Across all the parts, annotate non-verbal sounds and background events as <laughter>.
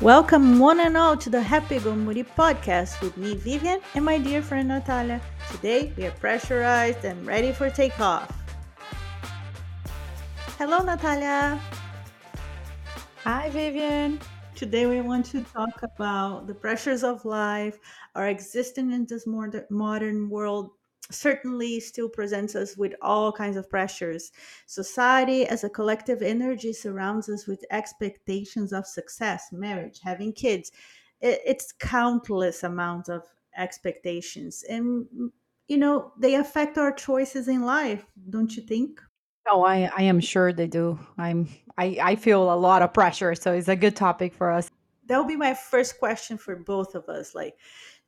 Welcome, one and all, to the Happy Go Moody podcast with me, Vivian, and my dear friend Natalia. Today, we are pressurized and ready for takeoff. Hello, Natalia. Hi, Vivian. Today, we want to talk about the pressures of life, our existence in this modern modern world, certainly still presents us with all kinds of pressures. Society as a collective energy surrounds us with expectations of success, marriage, having kids. It's countless amounts of expectations. And, you know, they affect our choices in life, don't you think? Oh, I, I am sure they do. I'm I, I feel a lot of pressure, so it's a good topic for us. That would be my first question for both of us. Like,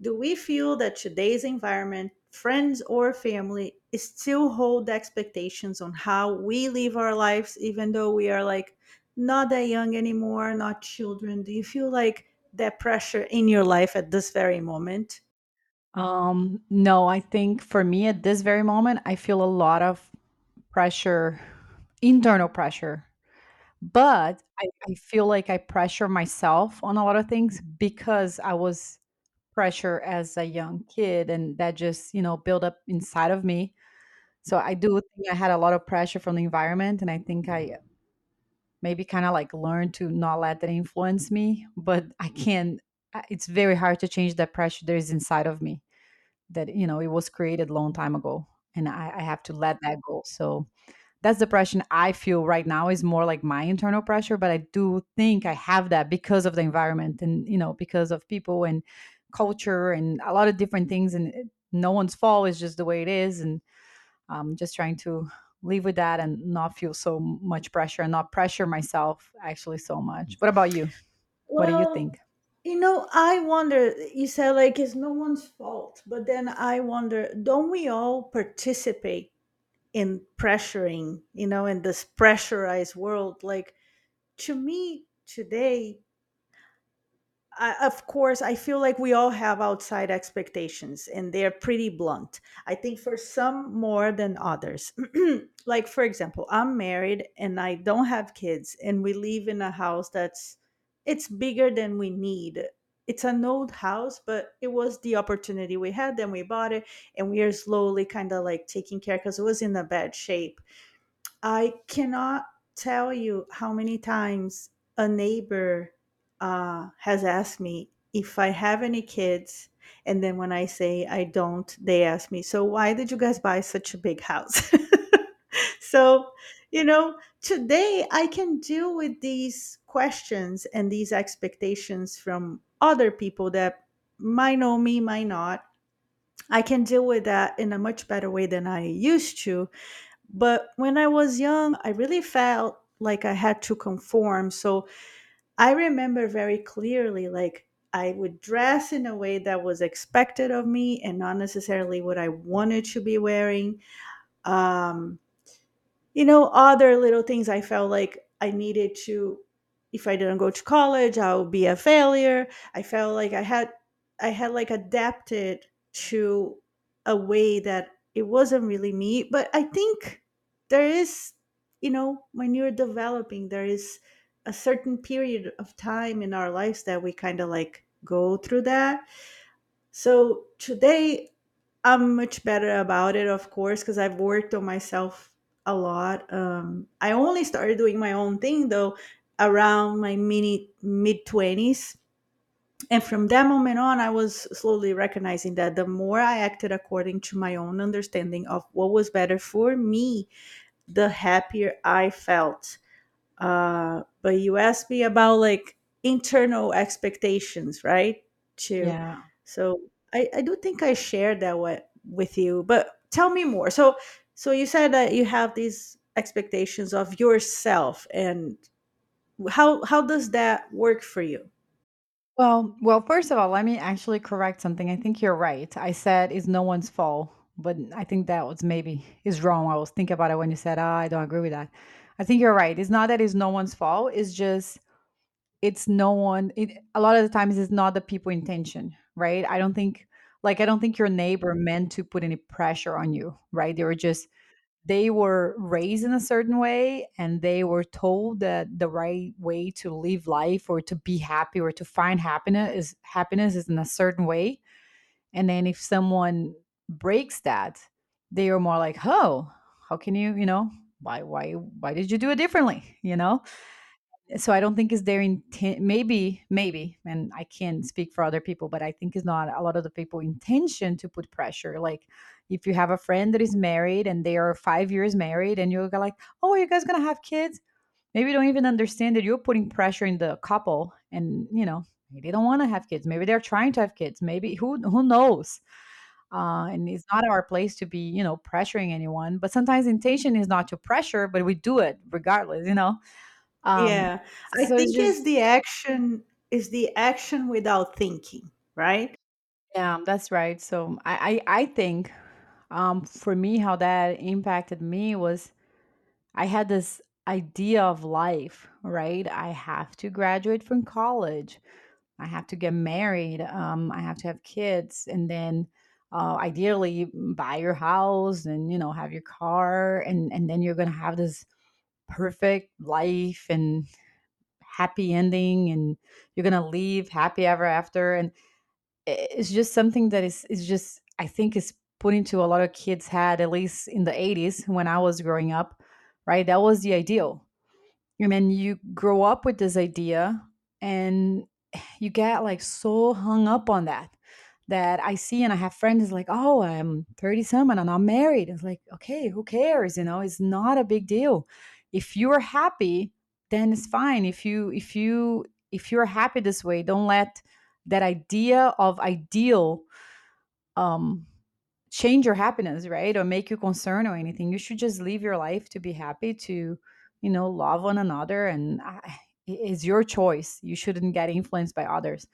do we feel that today's environment, friends or family, still hold expectations on how we live our lives, even though we are like not that young anymore, not children? Do you feel like that pressure in your life at this very moment? Um, no, I think for me at this very moment, I feel a lot of pressure, internal pressure. But I, I feel like I pressure myself on a lot of things because I was pressure as a young kid and that just, you know, built up inside of me. So I do think I had a lot of pressure from the environment and I think I maybe kind of like learned to not let that influence me but i mm. can't it's very hard to change that pressure there is inside of me that you know it was created a long time ago and I, I have to let that go so that's the pressure i feel right now is more like my internal pressure but i do think i have that because of the environment and you know because of people and culture and a lot of different things and no one's fault is just the way it is and um, just trying to live with that and not feel so much pressure and not pressure myself actually so much. What about you? What do you think? you know, I wonder, you said like it's no one's fault, but then I wonder, don't we all participate in pressuring, you know, in this pressurized world. Like to me today, I, of course, I feel like we all have outside expectations and they're pretty blunt. I think for some more than others. <clears throat> like, for example, I'm married and I don't have kids, and we live in a house that's it's bigger than we need. It's an old house, but it was the opportunity we had. Then we bought it, and we are slowly kind of like taking care because it was in a bad shape I cannot tell you how many times a neighbor uh, has asked me if I have any kids. And then when I say I don't, they ask me, So why did you guys buy such a big house? <laughs> so, you know, today I can deal with these questions and these expectations from other people that might know me, might not. I can deal with that in a much better way than I used to but when I was young, I really felt like I had to conform. So I remember very clearly, like, I would dress in a way that was expected of me and not necessarily what I wanted to be wearing. Um, you know, other little things I felt like I needed to, if I didn't go to college, I would be a failure. I felt like I had, I had like adapted to a way that it wasn't really me. But I think there is, you know, when you're developing, there is a certain period of time in our lives that we kind of like go through that. So today I'm much better about it, of course, because I've worked on myself a lot. Um, I only started doing my own thing though around my mini mid twenties, and from that moment on, I was slowly recognizing that the more I acted according to my own understanding of what was better for me, the happier I felt. Uh, but you asked me about like internal expectations, right? Too. Yeah. So I, I do think I shared that with, with you. But tell me more. So so you said that you have these expectations of yourself, and how how does that work for you? Well, well, first of all, let me actually correct something. I think you're right. I said it's no one's fault, but I think that was maybe is wrong. I was thinking about it when you said, "Ah, I don't agree with that." I think you're right. It's not that it's no one's fault. It's just it's no one it, a lot of the times it's not the people intention right i don't think like i don't think your neighbor meant to put any pressure on you right they were just they were raised in a certain way and they were told that the right way to live life or to be happy or to find happiness is happiness is in a certain way and then if someone breaks that they are more like oh how can you you know why why why did you do it differently you know so I don't think it's their intent. Maybe, maybe, and I can't speak for other people, but I think it's not a lot of the people' intention to put pressure. Like, if you have a friend that is married and they are five years married, and you're like, "Oh, are you guys gonna have kids?" Maybe don't even understand that you're putting pressure in the couple, and you know, maybe they don't want to have kids. Maybe they're trying to have kids. Maybe who who knows? Uh, and it's not our place to be, you know, pressuring anyone. But sometimes intention is not to pressure, but we do it regardless. You know. Um, Yeah. I so it's think just is the action is the action without thinking, right? Yeah, that's right. So I, I, I think um, for me, how that impacted me was I had this idea of life, right? I have to graduate from college. I have to get married. Um, I have to have kids, and then uh, ideally buy your house and you know have your car, and and then you're gonna have this perfect life and happy ending, and you're gonna leave happy ever after. And it's just something that is is just I think is put into a lot of kids' head, at least in the 80s when I was growing up, right? That was the ideal. I mean, you grow up with this idea and <sighs> you get like so hung up on that that I see and I have friends like, oh, I'm 37 and I'm married. It's like, okay, who cares? You know, it's not a big deal. If you're happy, then it's fine. If you if you if you're happy this way, don't let that idea of ideal um change your happiness, right? Or make you concerned or anything. You should just live your life to be happy, to, you know, love one another. And I, it's your choice. You shouldn't get influenced by others.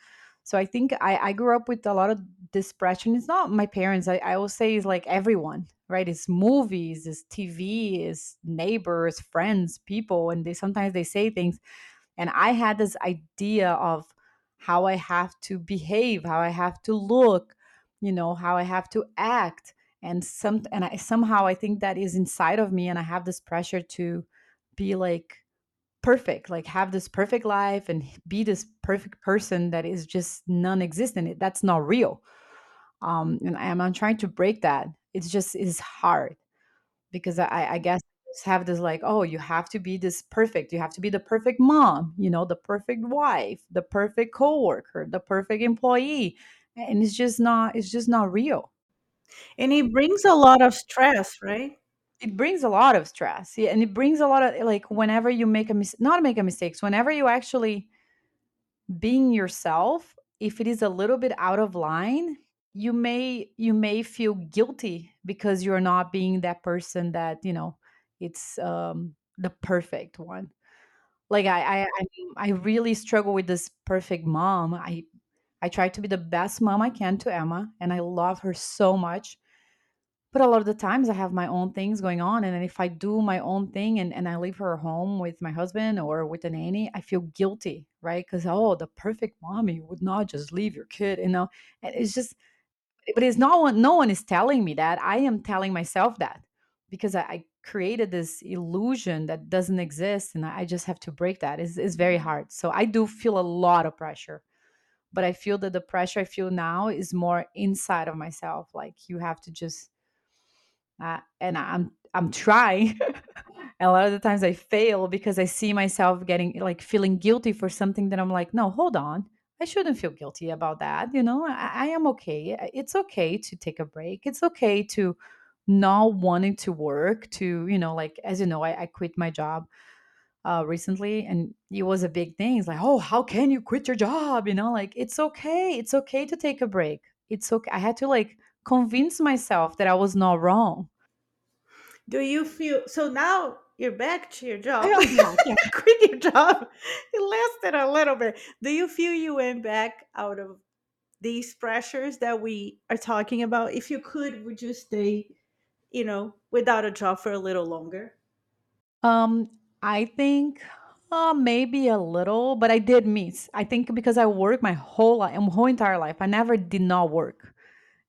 So I think I, I grew up with a lot of depression. It's not my parents. I, I will say it's like everyone, right? It's movies, it's TV, it's neighbors, friends, people. And they sometimes they say things and I had this idea of how I have to behave, how I have to look, you know, how I have to act. And some and I somehow I think that is inside of me and I have this pressure to be like perfect, like have this perfect life and be this perfect person that is just non-existent. That's not real. Um and I'm, I'm trying to break that. It's just is hard because I, I guess have this like, oh, you have to be this perfect. You have to be the perfect mom, you know, the perfect wife, the perfect coworker, the perfect employee, and it's just not. It's just not real. And it brings a lot of stress, right? It brings a lot of stress, yeah, and it brings a lot of like whenever you make a mis- not make a mistakes, whenever you actually being yourself, if it is a little bit out of line, you may you may feel guilty because you're not being that person that you know it's um the perfect one. Like I, I i i really struggle with this perfect mom. I i try to be the best mom i can to emma and i love her so much but a lot of the times i have my own things going on and if i do my own thing and, and i leave her home with my husband or with a nanny i feel guilty right? Because oh the perfect mommy would not just leave your kid you know? And it's just but it's no one no one is telling me that. I am telling myself that because i, I created this illusion that doesn't exist and i just have to break that. It's, it's very hard. So i do feel a lot of pressure but i feel that the pressure i feel now is more inside of myself. Like you have to just uh, and i'm i'm trying. <laughs> A lot of the times i fail because i see myself getting like feeling guilty for something that i'm like no hold on. I shouldn't feel guilty about that you know? I, I am okay. It's okay to take a break. It's okay to not wanting to work to you know like as you know i, I quit my job uh recently and it was a big thing. It's like oh how can you quit your job? You know like it's okay. It's okay to take a break. It's okay i had to like convince myself that i was not wrong Do you feel so now you're back to your job? <laughs> back, yeah. Quit your job. It lasted a little bit. Do you feel you went back out of these pressures that we are talking about? If you could, would you stay, you know, without a job for a little longer? Um, I think uh, maybe a little, but I did miss. I think because I worked my whole life, my whole entire life, I never did not work,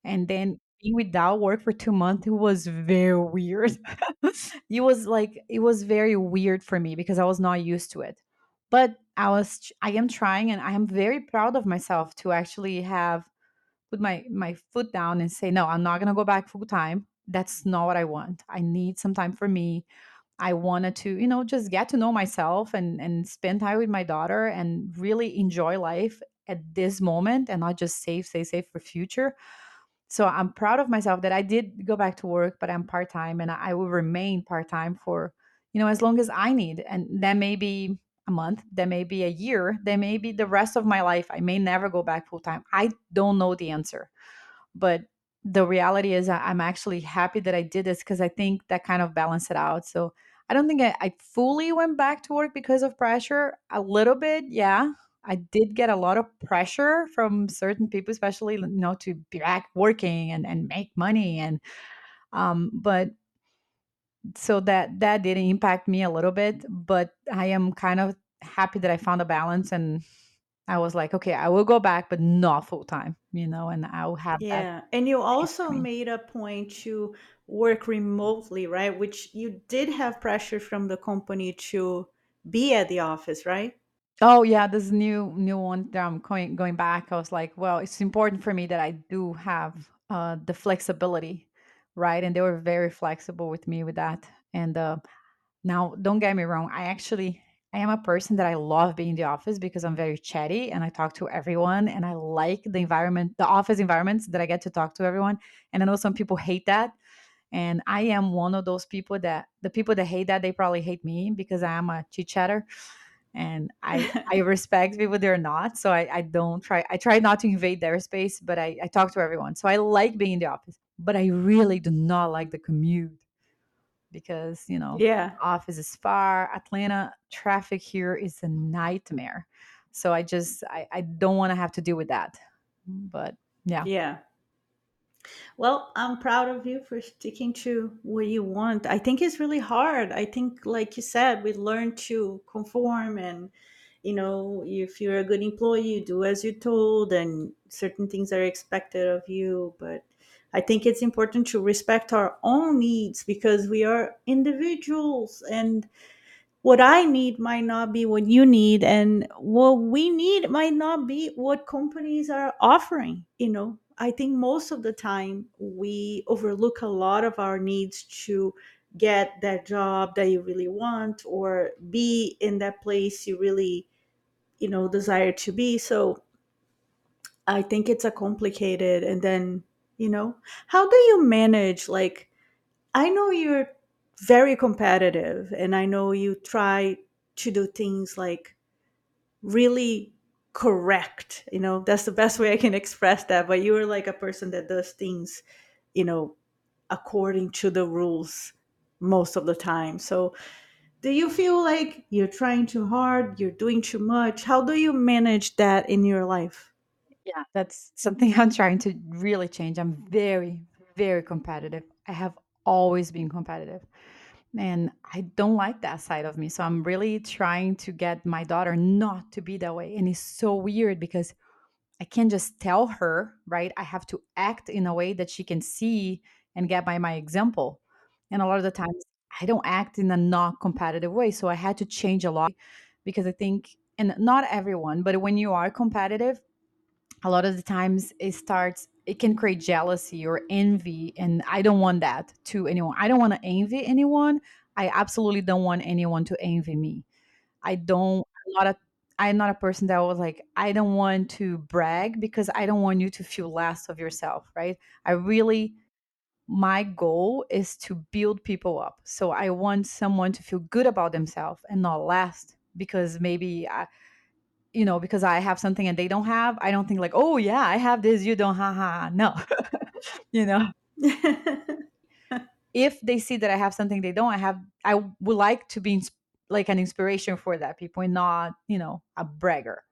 and then being without work for 2 months, it was very weird. <laughs> It was like it was very weird for me because I was not used to it. But I was I am trying and I am very proud of myself to actually have put my my foot down and say no, I'm not going to go back full time. That's not what I want. I need some time for me. I wanted to, you know, just get to know myself and and spend time with my daughter and really enjoy life at this moment and not just save, save, save for future. So I'm proud of myself that I did go back to work, but I'm part time and I will remain part time for, you know, as long as I need. And that may be a month, that may be a year, that may be the rest of my life. I may never go back full time. I don't know the answer. But the reality is, I'm actually happy that I did this because I think that kind of balanced it out. So I don't think I, I fully went back to work because of pressure. A little bit, yeah. I did get a lot of pressure from certain people, especially you know to be back working and, and make money and um but so that that did impact me a little bit but I am kind of happy that I found a balance and I was like okay I will go back but not full time you know and I'll have that Yeah. And you also made a point to work remotely, right? Which you did have pressure from the company to be at the office, right? Oh yeah, this new new one that I'm going going back. I was like, well, it's important for me that I do have uh, the flexibility, right? And they were very flexible with me with that. And uh, now, don't get me wrong, I actually I am a person that I love being in the office because I'm very chatty and I talk to everyone and I like the environment, the office environments that I get to talk to everyone. And I know some people hate that. And I am one of those people that the people that hate that they probably hate me because I am a chit chatter and I <laughs> I respect people they're not. So I, I don't try I try not to invade their space, but I, I talk to everyone. So I like being in the office, but I really do not like the commute because you know Yeah. office is far. Atlanta traffic here is a nightmare. So I just I, I don't want to have to deal with that. But yeah. Yeah. Well, I'm proud of you for sticking to what you want. I think it's really hard. I think, like you said, we learn to conform, and you know, if you're a good employee, you do as you're told, and certain things are expected of you. But I think it's important to respect our own needs because we are individuals, and what I need might not be what you need, and what we need might not be what companies are offering. You know, I think most of the time we overlook a lot of our needs to get that job that you really want or be in that place you really, you know, desire to be. So I think it's a complicated, and then, you know, how do you manage like I know you're very competitive and I know you try to do things like really correct. You know, that's the best way I can express that. But you're like a person that does things, you know, according to the rules most of the time. So do you feel like you're trying too hard? You're doing too much? How do you manage that in your life? Yeah, that's something <laughs> I'm trying to really change. I'm very, very competitive. I have always been competitive. And I don't like that side of me. So I'm really trying to get my daughter not to be that way. And it's so weird because I can't just tell her, right? I have to act in a way that she can see and get by my example. And a lot of the times I don't act in a not competitive way. So I had to change a lot because I think, and not everyone, but when you are competitive, a lot of the times it starts it can create jealousy or envy and i don't want that to anyone. I don't want to envy anyone. I absolutely don't want anyone to envy me. I don't i'm not a i'm not a person that was like i don't want to brag because i don't want you to feel less of yourself right? I really my goal is to build people up. So i want someone to feel good about themselves and not less because maybe I, you know, because I have something and they don't have, I don't think like, oh yeah, I have this, you don't, ha ha. No, <laughs> you know, <laughs> if they see that I have something they don't, I have, I would like to be like an inspiration for that people and not, you know, a bragger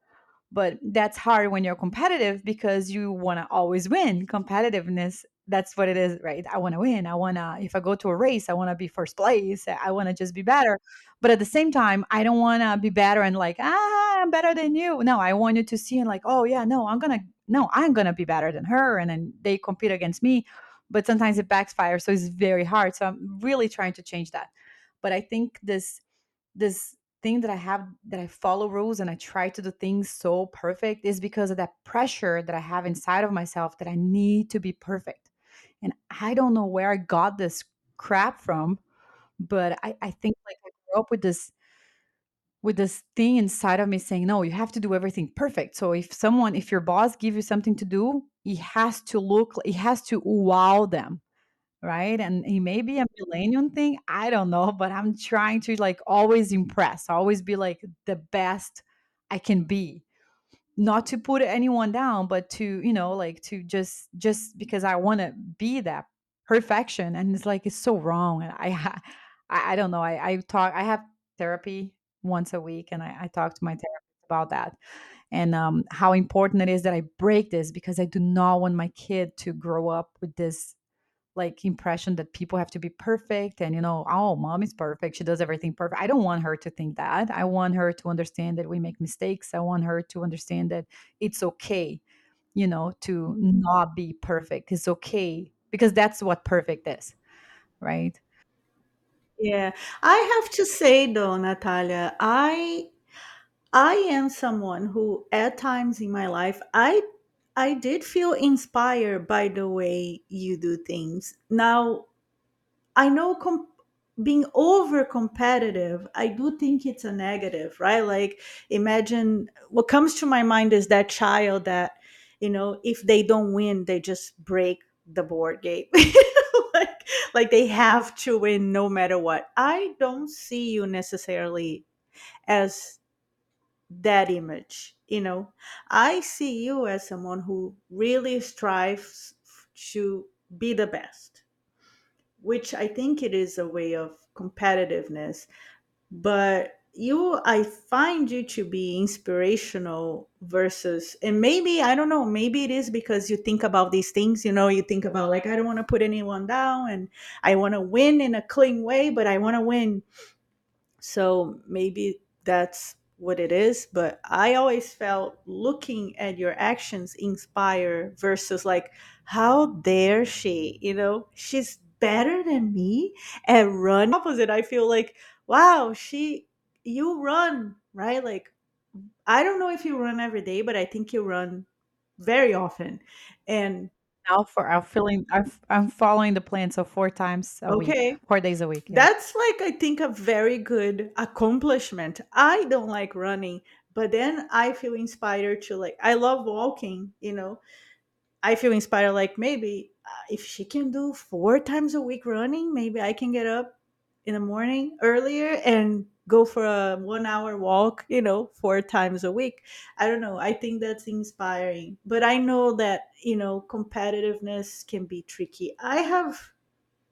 but that's hard when you're competitive because you want to always win competitiveness that's what it is right? I want to win i want to if i go to a race i want to be first place i want to just be better. But at the same time i don't want to be better and like ah i'm better than you. No i want you to see and like oh yeah no i'm gonna no i'm gonna be better than her and then they compete against me. But sometimes it backfires so it's very hard so i'm really trying to change that. But i think this this thing that i have that i follow rules and i try to do things so perfect is because of that pressure that i have inside of myself that i need to be perfect and i don't know where i got this crap from but i, I think like i grew up with this with this thing inside of me saying no you have to do everything perfect. So if someone if your boss give you something to do it has to look it has to wow them right? And it may be a millennium thing i don't know but i'm trying to like always impress always be like the best i can be not to put anyone down but to you know like to just just because i want to be that perfection and it's like it's so wrong and i <laughs> i, I don't know I, I talk i have therapy once a week and i, I talk to my therapist about that and um, how important it is that i break this because i do not want my kid to grow up with this like impression that people have to be perfect and you know oh mom is perfect. She does everything perfect. I don't want her to think that. I want her to understand that we make mistakes. I want her to understand that it's okay you know to mm-hmm. not be perfect. It's okay because that's what perfect is right? Yeah. I have to say though, Natalia, I I am someone who at times in my life I I did feel inspired by the way you do things. Now, I know being over competitive, I do think it's a negative, right? Like, imagine what comes to my mind is that child that, you know, if they don't win, they just break the board game. <laughs> like, like they have to win no matter what. I don't see you necessarily as that image, you know. I see you as someone who really strives to be the best which I think it is a way of competitiveness. But you, I find you to be inspirational versus, and maybe, I don't know, maybe it is because you think about these things, you know, you think about like, I don't want to put anyone down and I want to win in a clean way, but I want to win so maybe that's what it is. But I always felt looking at your actions inspire versus like, how dare she? You know, she's better than me at run opposite. I feel like, wow, she you run, right? Like I don't know if you run every day, but I think you run very often. And now for i'm feeling i'm, I'm following the plan so four times a week okay, four days a week yeah That's like I think a very good accomplishment. I don't like running, but then I feel inspired to like I love walking, you know. I feel inspired like maybe uh, if she can do four times a week running, maybe I can get up in the morning earlier and go for a 1 hour walk, you know, four times a week. I don't know. I think that's inspiring. But I know that, you know, competitiveness can be tricky. I have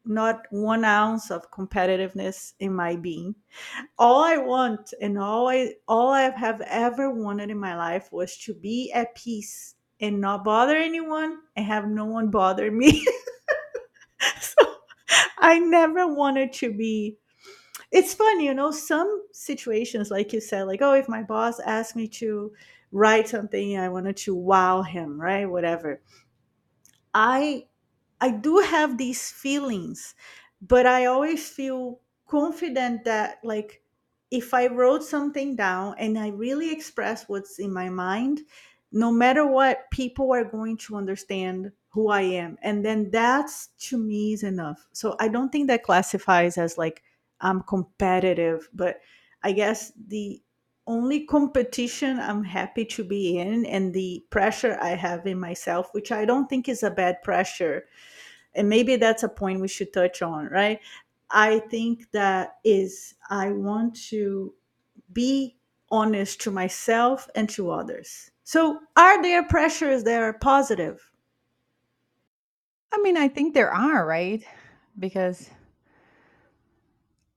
not one ounce of competitiveness in my being. All I want and all I all I have ever wanted in my life was to be at peace and not bother anyone and have no one bother me. <laughs> so I never wanted to be it's fun, you know, some situations like you said like oh if my boss asked me to write something I wanted to wow him, right? Whatever. I I do have these feelings, but I always feel confident that like if I wrote something down and I really express what's in my mind, no matter what, people are going to understand who I am. And then that's to me is enough. So I don't think that classifies as like I'm competitive, but I guess the only competition I'm happy to be in and the pressure I have in myself, which I don't think is a bad pressure, and maybe that's a point we should touch on, right? I think that is I want to be honest to myself and to others. So, are there pressures that are positive? i mean i think there are right because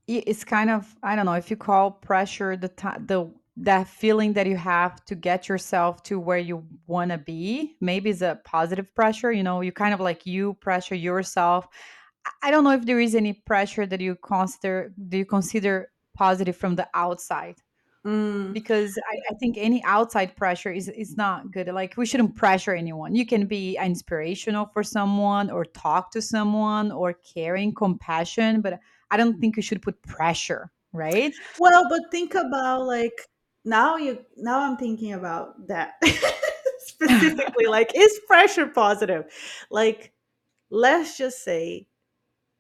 it's kind of I don't know if you call pressure the ti the that feeling that you have to get yourself to where you want to be. Maybe it's a positive pressure. You know, you kind of like you pressure yourself. I I don't know if there is any pressure that you consider do you consider positive from the outside. Mm. because I, I think any outside pressure is is not good. Like we shouldn't pressure anyone. You can be inspirational for someone or talk to someone or caring, compassion, but I don't think you should put pressure, right? Well, but think about like now you now I'm thinking about that <laughs> specifically. <laughs> Like, is pressure positive? Like, let's just say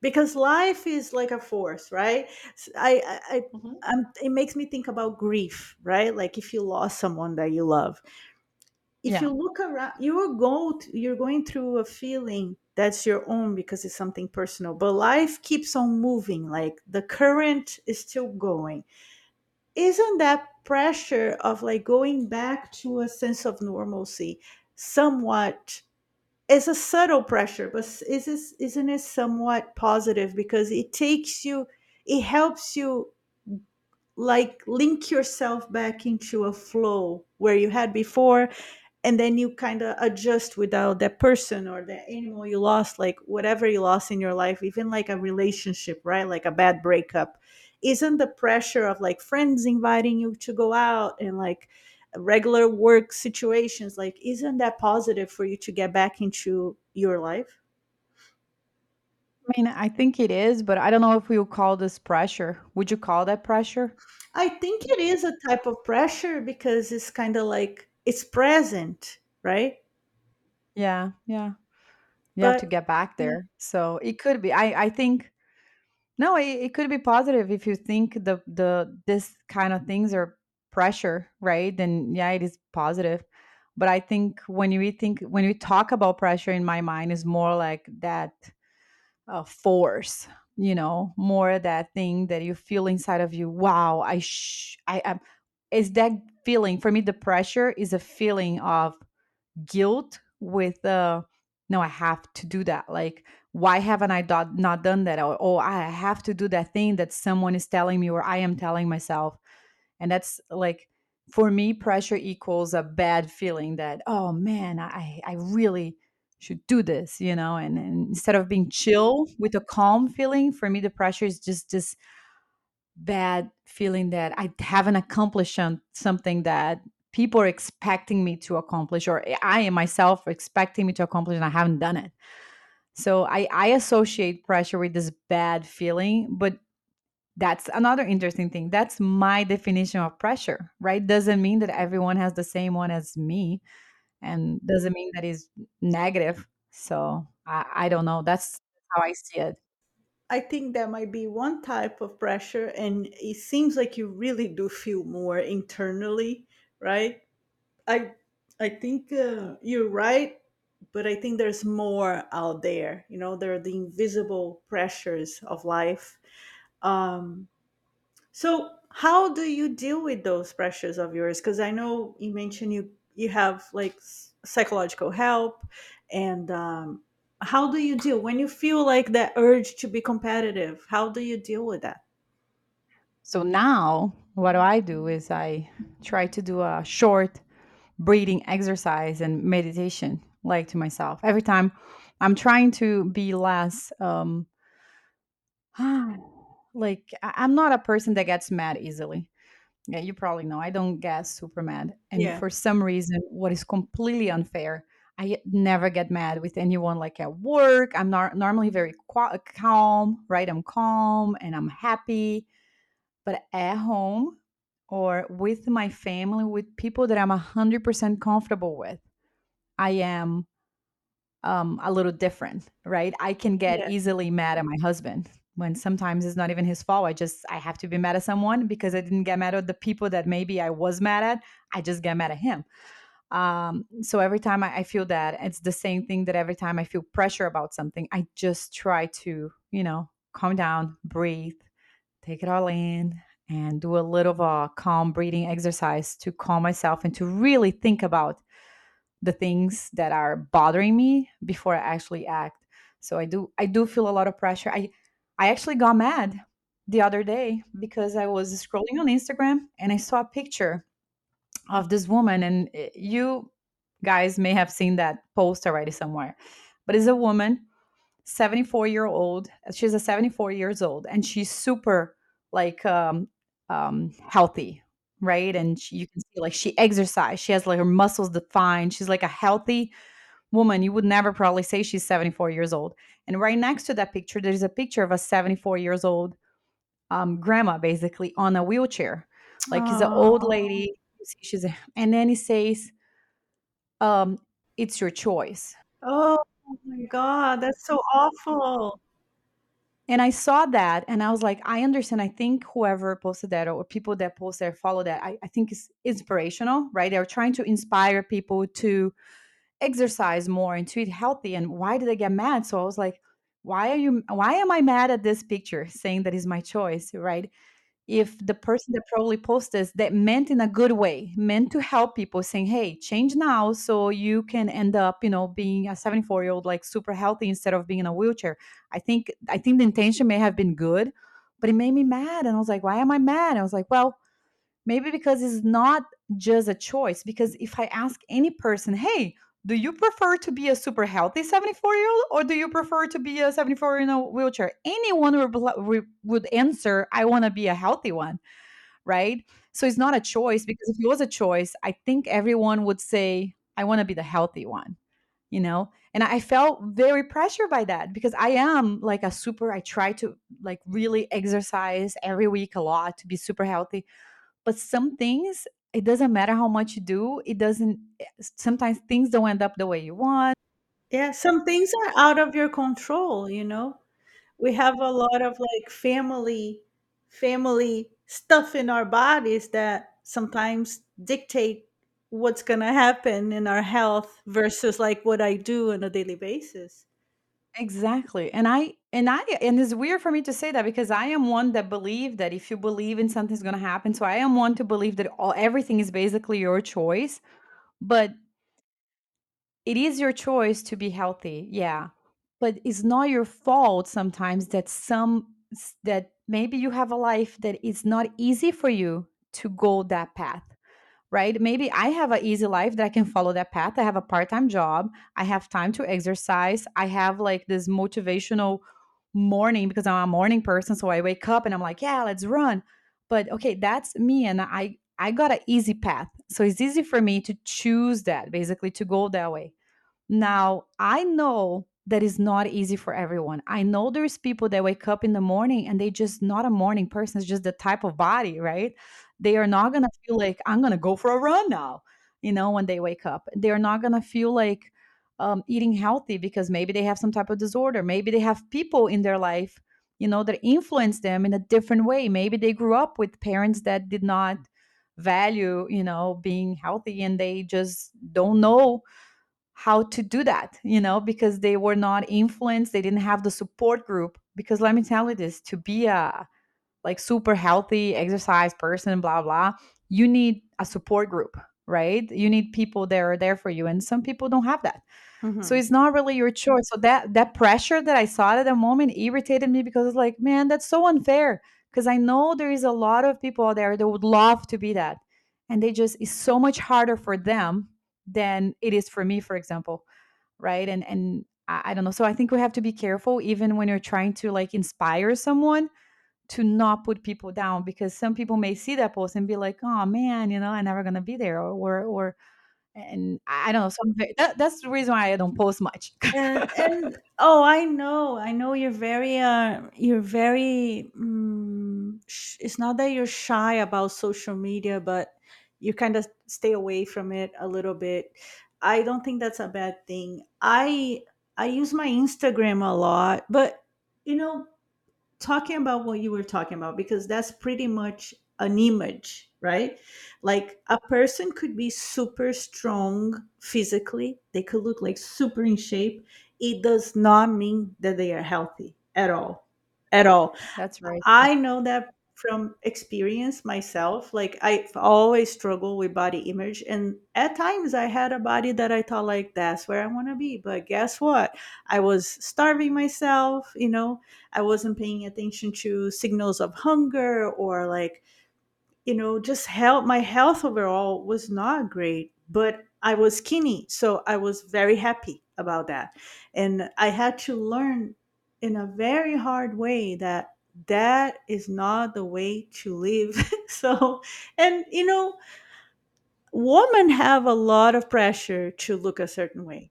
because life is like a force, right? i i, mm-hmm. I'm, it makes me think about grief, right? Like if you lost someone that you love, if Yeah. you look around, you're going you're going through a feeling that's your own because it's something personal. But life keeps on moving, like the current is still going isn't that pressure of like going back to a sense of normalcy somewhat it's a subtle pressure but is this, isn't it somewhat positive because it takes you it helps you like link yourself back into a flow where you had before and then you kind of adjust without that person or the animal you lost like whatever you lost in your life even like a relationship right like a bad breakup isn't the pressure of like friends inviting you to go out and like regular work situations like isn't that positive for you to get back into your life I mean, I think it is, but I don't know if we would call this pressure. Would you call that pressure? i think it is a type of pressure because it's kind of like it's present right Yeah, yeah. You have to get back there. So it could be. I I think No, it, it could be positive if you think the the this kind of things are pressure, right? Then yeah, it is positive. But I think when you think when we talk about pressure in my mind is more like that uh, force, you know, more that thing that you feel inside of you. Wow, I sh- I am. Is that feeling for me? The pressure is a feeling of guilt with uh no i have to do that. Like why haven't i do- not done that? Or oh i have to do that thing that someone is telling me or i am telling myself. And that's like for me pressure equals a bad feeling that oh man i i really should do this you know? And, and instead of being chill with a calm feeling for me the pressure is just this bad feeling that I haven't accomplished something that people are expecting me to accomplish, or I am myself expecting me to accomplish, and I haven't done it. So I, I associate pressure with this bad feeling, but that's another interesting thing. That's my definition of pressure, right? Doesn't mean that everyone has the same one as me, and doesn't mean that is negative. So I, I don't know. That's how I see it. I think that might be one type of pressure, and it seems like you really do feel more internally, right? I I think uh, you're right, but I think there's more out there. You know, there are the invisible pressures of life. Um, so, how do you deal with those pressures of yours? Because I know you mentioned you you have like psychological help, and um, how do you deal when you feel like that urge to be competitive? How do you deal with that? So now, what do I do is I try to do a short breathing exercise and meditation, like to myself. Every time I'm trying to be less, um, <sighs> like I'm not a person that gets mad easily. Yeah, you probably know I don't get super mad. And Yeah, for some reason, what is completely unfair, I never get mad with anyone like at work. I'm not normally very calm, right? I'm calm and I'm happy but at home or with my family, with people that I'm 100% comfortable with, I am um, a little different, right? I can get yeah. easily mad at my husband when sometimes it's not even his fault. I just, I have to be mad at someone because I didn't get mad at the people that maybe I was mad at. I just get mad at him. Um, so every time I, I feel that, it's the same thing that every time I feel pressure about something, I just try to, you know, calm down, breathe, take it all in and do a little of a calm breathing exercise to calm myself and to really think about the things that are bothering me before I actually act. So I do I do feel a lot of pressure. I I actually got mad the other day because I was scrolling on Instagram and I saw a picture of this woman and eh, you guys may have seen that post already somewhere. But it's a woman 74 year old she's a 74 years old and she's super like um um healthy right? And she, you can see like she exercise, she has like her muscles defined. She's like a healthy woman. You would never probably say she's 74 years old. And right next to that picture, there's a picture of a 74 years old um, grandma, basically on a wheelchair. Like he's an old lady. She's a, and then he says, um, "It's your choice." oh my God, that's so awful. And I saw that and I was like, I understand. I think whoever posted that or people that post that follow that, I, I think is inspirational, right? They're trying to inspire people to exercise more and to eat healthy. And why did I get mad? So I was like, why are you why am I mad at this picture saying that is my choice, right? If the person that probably posted this that meant in a good way, meant to help people, saying, "Hey, change now so you can end up, you know, being a 74 year old like super healthy instead of being in a wheelchair." I think I think the intention may have been good, but it made me mad, and I was like, "Why am I mad?" I was like, "Well, maybe because it's not just a choice. Because if I ask any person, hey." Do you prefer to be a super healthy 74 year old or do you prefer to be a 74 in a wheelchair? Anyone would, would answer, I want to be a healthy one right? So it's not a choice because if it was a choice, I think everyone would say, I want to be the healthy one, you know? And I felt very pressured by that because I am like a super, I try to like really exercise every week a lot to be super healthy. But some things, it doesn't matter how much you do, it doesn't, eh, sometimes things don't end up the way you want. Yeah, some things are out of your control, you know? We have a lot of like family family stuff in our bodies that sometimes dictate what's going to happen in our health versus like what I do on a daily basis. Exactly. And I and I and it's weird for me to say that because I am one that believe that if you believe in something's to happen, so I am one to believe that all everything is basically your choice, but it is your choice to be healthy. Yeah. But it's not your fault sometimes that some that maybe you have a life that is not easy for you to go that path right? Maybe I have an easy life that I can follow that path. I have a part time job. I have time to exercise. I have like this motivational morning because I'm a morning person. So I wake up and I'm like, yeah, let's run. But okay, that's me. And I, I got an easy path. So it's easy for me to choose that, basically, to go that way. Now, I know that is not easy for everyone. I know there's people that wake up in the morning and they just not a morning person. It's just the type of body, right? They are not gonna feel like I'm gonna go for a run now, you know, when they wake up. They're not gonna feel like um, eating healthy because maybe they have some type of disorder. Maybe they have people in their life, you know, that influence them in a different way. Maybe they grew up with parents that did not value, you know, being healthy and they just don't know how to do that, you know, because they were not influenced, they didn't have the support group. Because let me tell you this to be a like super healthy exercise person, blah, blah, you need a support group, right? You need people that are there for you. And some people don't have that. So Mhm. it's not really your choice. So that that pressure that I saw at the moment irritated me because it's like, man, that's so unfair. Because I know there is a lot of people out there that would love to be that. And they just it's so much harder for them than it is for me, for example. Right. And and I, I don't know. So I think we have to be careful even when you're trying to like inspire someone to not put people down because some people may see that post and be like, oh man, you know, I'm never gonna be there or or, or and I don't know. Some that, that's the reason why I don't post much. And <laughs> and oh, I know, I know you're very uh you're very sh- it's not that you're shy about social media, but you kind of stay away from it a little bit. I don't think that's a bad thing. I I use my Instagram a lot, but you know, talking about what you were talking about because that's pretty much an image, right? Like a person could be super strong physically, they could look like super in shape. It does not mean that they are healthy at all. At all. That's right. I know that from experience myself. Like I've always struggle with body image and at times I had a body that I thought like that's where I want to be. But guess what? I was starving myself, you know, I wasn't paying attention to signals of hunger or like, you know, just health my health overall was not great, but I was skinny, so I was very happy about that. And I had to learn in a very hard way that that is not the way to live <laughs> so and you know women have a lot of pressure to look a certain way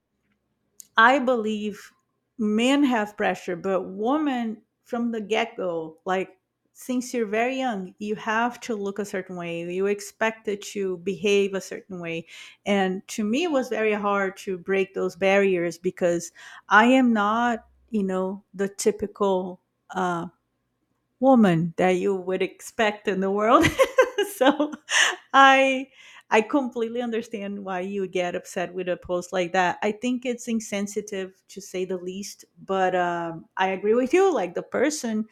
I believe men have pressure, but women from the get go, like since you're very young, you have to look a certain way. You expected to behave a certain way. And to me, it was very hard to break those barriers because I am not, you know, the typical uh, woman that you would expect in the world. <laughs> so I I completely understand why you would get upset with a post like that. I think it's insensitive to say the least, but um, I agree with you. Like the person,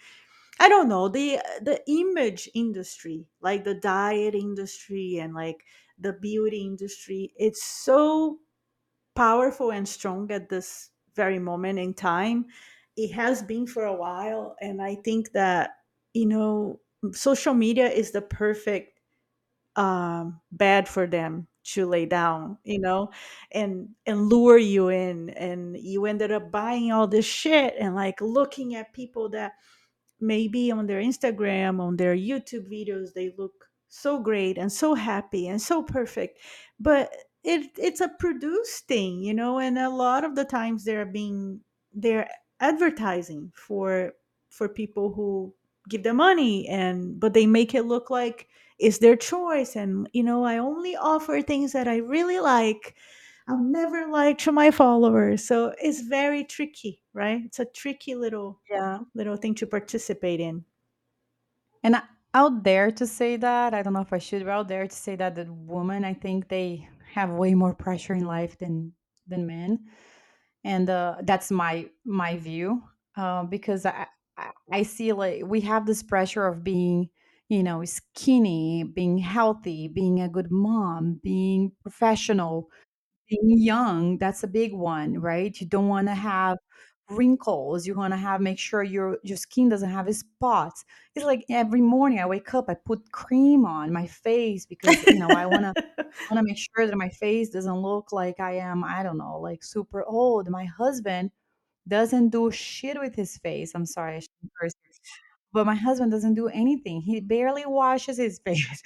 I don't know the the image industry, like the diet industry and like the beauty industry. It's so powerful and strong at this very moment in time. It has been for a while, and I think that you know social media is the perfect um, bad for them to lay down, you know, and and lure you in, and you ended up buying all this shit and like looking at people that maybe on their Instagram, on their YouTube videos, they look so great and so happy and so perfect, but it it's a produced thing, you know, and a lot of the times they're being they're advertising for for people who give them money and but they make it look like it's their choice and you know i only offer things that i really like i'll never lie to my followers so it's very tricky right it's a tricky little Yeah. little thing to participate in. And I, out there to say that, I don't know if I should, but out there to say that the women, I think they have way more pressure in life than than men, and uh, that's my my view. Uh, because I, I I see like we have this pressure of being, you know, skinny, being healthy, being a good mom, being professional, being young, that's a big one, right? You don't wanna have wrinkles, you wanna have make sure your your skin doesn't have spots. It's like every morning I wake up, I put cream on my face because, you know, I wanna wanna make sure that my face doesn't look like I am, I don't know, like super old. My husband doesn't do shit with his face. I'm sorry, I shouldn't but my husband doesn't do anything. He barely washes his <laughs> face.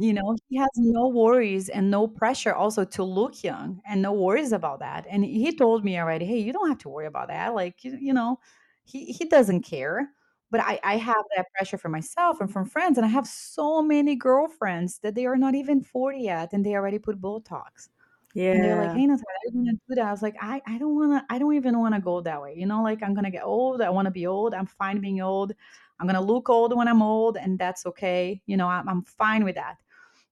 You know, he has no worries and no pressure also to look young and no worries about that. And he told me already, "Hey, you don't have to worry about that." Like, you, you know, he he doesn't care. But I I have that pressure for myself and from friends, and I have so many girlfriends that they are not even 40 yet and they already put Botox. Yeah and they're like, "Hey, Natalia, are you gonna do that?" I was like, "I I don't wanna I don't even wanna go that way." You know, like I'm gonna get old. I wanna be old. I'm fine being old. I'm gonna look old when I'm old, and that's okay. You know, I'm I'm fine with that.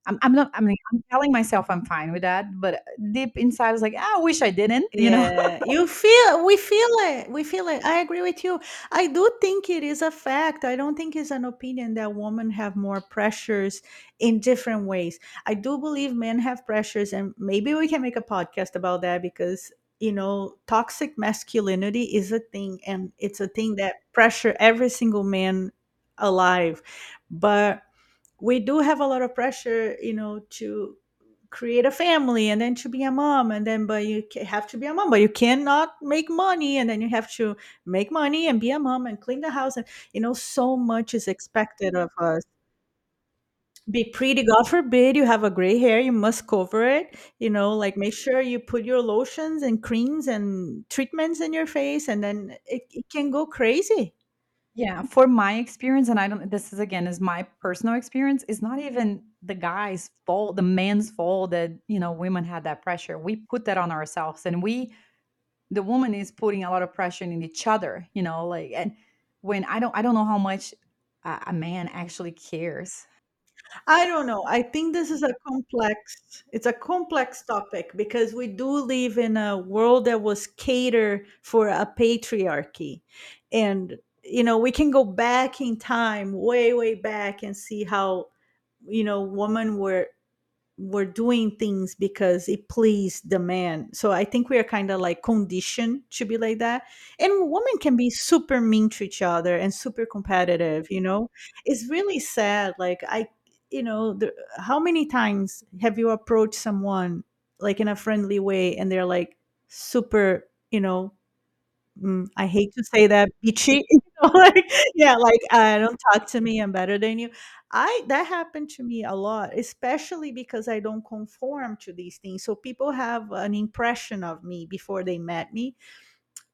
I'm I'm not I mean, I'm telling myself I'm fine with that, but deep inside, I was like, "Ah, I wish I didn't," you know? You feel we feel it. We feel it. I agree with you. I do think it is a fact. I don't think it's an opinion that women have more pressures in different ways. I do believe men have pressures, and maybe we can make a podcast about that because you know toxic masculinity is a thing, and it's a thing that pressure every single man alive. But we do have a lot of pressure, you know, to create a family and then to be a mom and then but you have to be a mom but you cannot make money and then you have to make money and be a mom and clean the house and you know so much is expected of us. Be pretty god forbid you have a gray hair you must cover it you know like make sure you put your lotions and creams and treatments in your face and then it, it can go crazy Yeah, for my experience, and I don't this is again is my personal experience, it's not even the guy's fault, the man's fault that, you know, women had that pressure. We put that on ourselves and we the woman is putting a lot of pressure in each other, you know, like and when I don't I don't know how much a, a man actually cares. I don't know. I think this is a complex it's a complex topic because we do live in a world that was catered for a patriarchy. And you know, we can go back in time, way way back and see how you know, women were were doing things because it pleased the man. So I think we are kind of like conditioned to be like that. And women can be super mean to each other and super competitive, you know? It's really sad. Like, I, you know, the, how many times have you approached someone like in a friendly way and they're like super, you know, Mm, I hate to say that, bitchy, <laughs> you know, like yeah, like, uh, "Don't talk to me, I'm better than you." I that happened to me a lot, especially because I don't conform to these things, so people have an impression of me before they met me,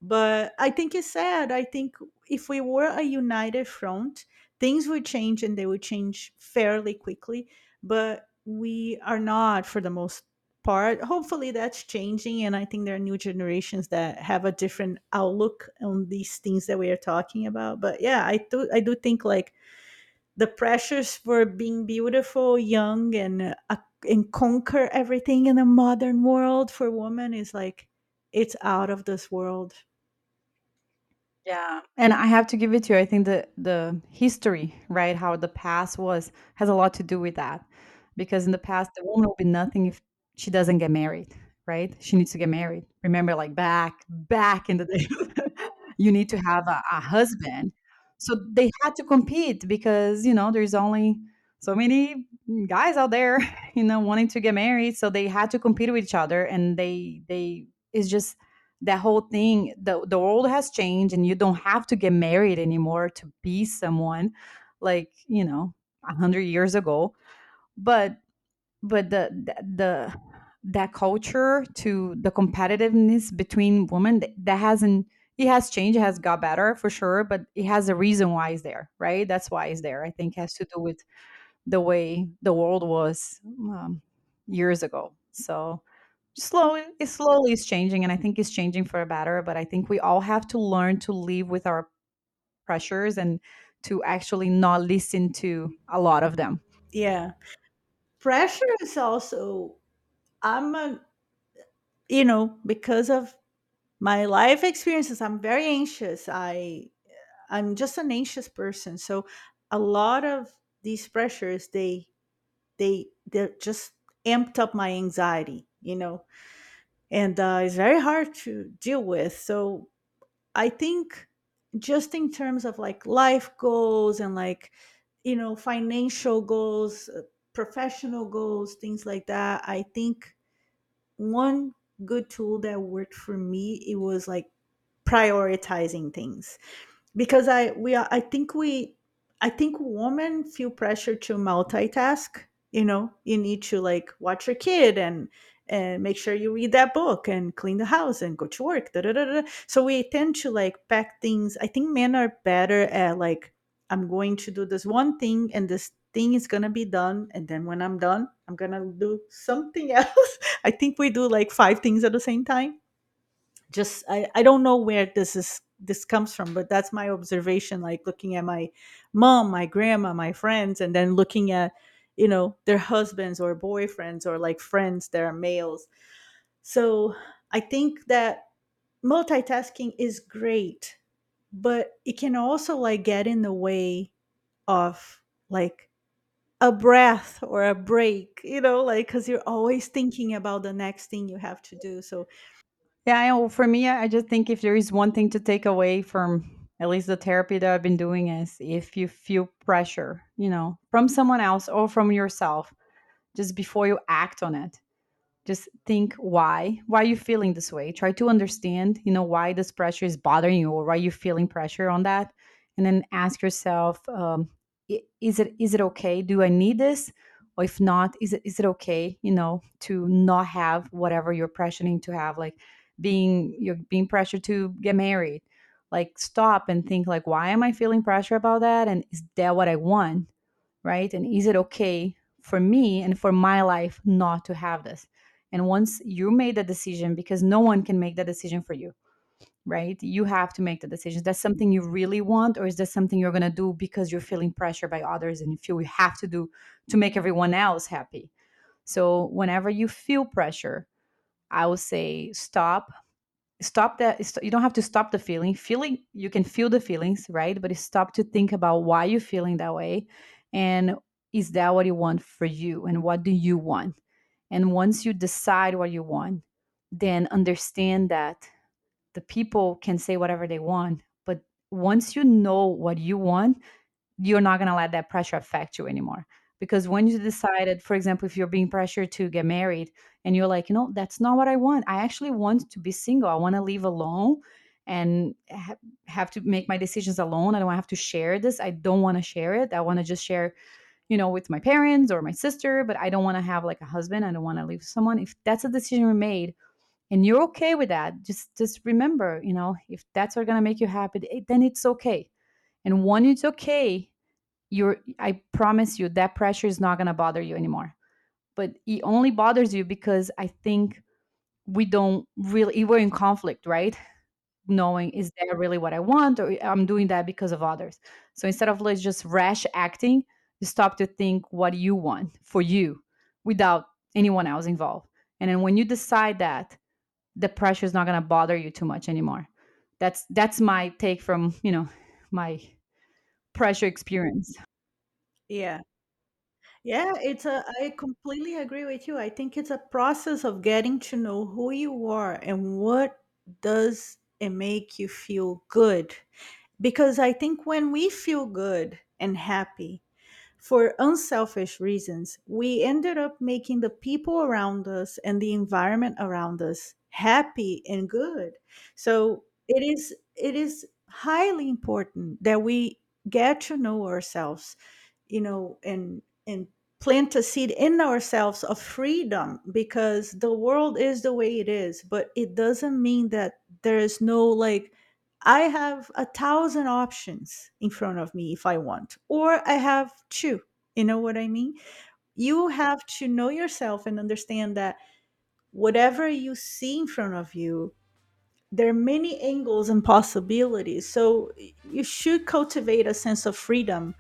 but I think it's sad. I think if we were a united front, things would change and they would change fairly quickly, but we are not for the most part. Hopefully that's changing and I think there are new generations that have a different outlook on these things that we are talking about. But yeah, I do I do think like the pressures for being beautiful, young and uh, and conquer everything in the modern world for women is like it's out of this world. Yeah. And I have to give it to you. I think the the history, right, how the past was has a lot to do with that. Because in the past the woman will be nothing if she doesn't get married, right? She needs to get married. Remember like back back in the day. <laughs> you need to have a, a husband. So they had to compete because, you know, there's only so many guys out there, <laughs> you know, wanting to get married. So they had to compete with each other and they they it's just that whole thing the the world has changed and you don't have to get married anymore to be someone like you know a hundred years ago but but the the, that culture to the competitiveness between women th- that hasn't it has changed it has got better for sure but it has a reason why it's there right? That's why it's there. I think has to do with the way the world was um, years ago. So slowly it slowly is changing and i think it's changing for a better but i think we all have to learn to live with our pressures and to actually not listen to a lot of them. Yeah. Pressure is also I'm a you know, because of my life experiences, I'm very anxious. I I'm just an anxious person. So a lot of these pressures they they they just amped up my anxiety, you know. And uh, it's very hard to deal with. So I think just in terms of like life goals and like you know financial goals, professional goals, things like that, I think one good tool that worked for me it was like prioritizing things. Because i we are i think we i think women feel pressure to multitask you know? You need to like watch your kid and and make sure you read that book and clean the house and go to work da, da, da, so we tend to like pack things. I think men are better at like i'm going to do this one thing and this thing is gonna be done and then when i'm done i'm gonna do something <laughs> else. I think we do like five things at the same time. Just I, I don't know where this is this comes from but that's my observation like looking at my mom my grandma my friends and then looking at you know their husbands or boyfriends or like friends that are males. So i think that multitasking is great but it can also like get in the way of like a breath or a break you know like because you're always thinking about the next thing you have to do so yeah I know, for me i just think if there is one thing to take away from at least the therapy that i've been doing is if you feel pressure you know from someone else or from yourself just before you act on it just think why why are you feeling this way? Try to understand you know why this pressure is bothering you or why you're feeling pressure on that and then ask yourself um, is it is it okay? Do i need this? Or if not is it is it okay you know to not have whatever you're pressuring to have like being you're being pressured to get married? Like stop and think like why am i feeling pressure about that? And is that what i want? Right? And is it okay for me and for my life not to have this? And once you made the decision, because no one can make the decision for you, right? You have to make the decisions. Is that something mm-hmm. you really want, or is that something you're going to do because you're feeling pressure by others and you feel you have to do to make everyone else happy? So, whenever you feel pressure, I would say stop stop that you don't have to stop the feeling feeling you can feel the feelings right but stop to think about why you're feeling that way and is that what you want for you and what do you want and once you decide what you want then understand that the people can say whatever they want but once you know what you want you're not going to let that pressure affect you anymore. Because when you decided, for example, if you're being pressured to get married and you're like, you know, that's not what I want. I actually want to be single. I want to live alone and ha- have to make my decisions alone. I don't have to share this. I don't want to share it. I want to just share, you know, with my parents or my sister, but I don't want to have like a husband. I don't want to live with someone. If that's a decision we made and you're okay with that, just just remember, you know, if that's what's gonna make you happy, eh, then it's okay. And when it's okay, you're I promise you that pressure is not gonna bother you anymore. But it only bothers you because I think we don't really we're in conflict, right? knowing is that really what I want or I'm doing that because of others. So instead of like just rash acting, you stop to think what you want for you without anyone else involved. And then when you decide that, the pressure is not going to bother you too much anymore. That's that's my take from, you know, my pressure experience. Yeah. Yeah, it's a I completely agree with you. I think it's a process of getting to know who you are and what does it make you feel good. Because I think when we feel good and happy, for unselfish reasons, we ended up making the people around us and the environment around us happy and good. So it is it is highly important that we get to know ourselves, you know, and and plant a seed in ourselves of freedom because the world is the way it is, but it doesn't mean that there is no like I have a thousand options in front of me if I want, or I have two. You know what I mean? You have to know yourself and understand that whatever you see in front of you, there are many angles and possibilities. So you should cultivate a sense of freedom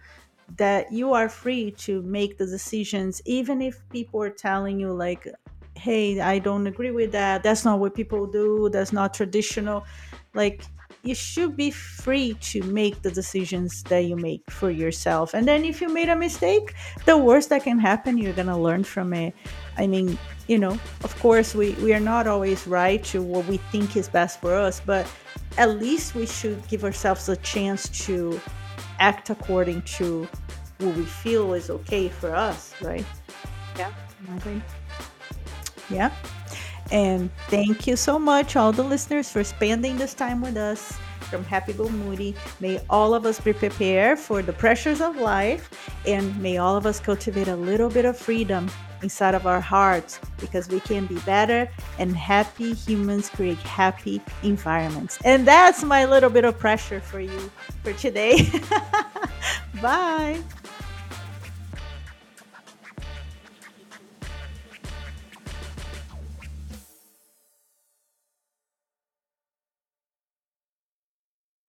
that you are free to make the decisions, even if people are telling you, like, hey, I don't agree with that. That's not what people do. That's not traditional. Like, you should be free to make the decisions that you make for yourself. And then if you made a mistake, the worst that can happen, you're going to learn from it. I mean, you know, of course, we, we are not always right to what we think is best for us, but at least we should give ourselves a chance to act according to what we feel is okay for us, right? Yeah, I agree. Yeah. And thank you so much, all the listeners, for spending this time with us from Happy Go Moody. May all of us be prepared for the pressures of life, and may all of us cultivate a little bit of freedom inside of our hearts because we can be better and happy humans create happy environments. And that's my little bit of pressure for you for today. <laughs> Bye.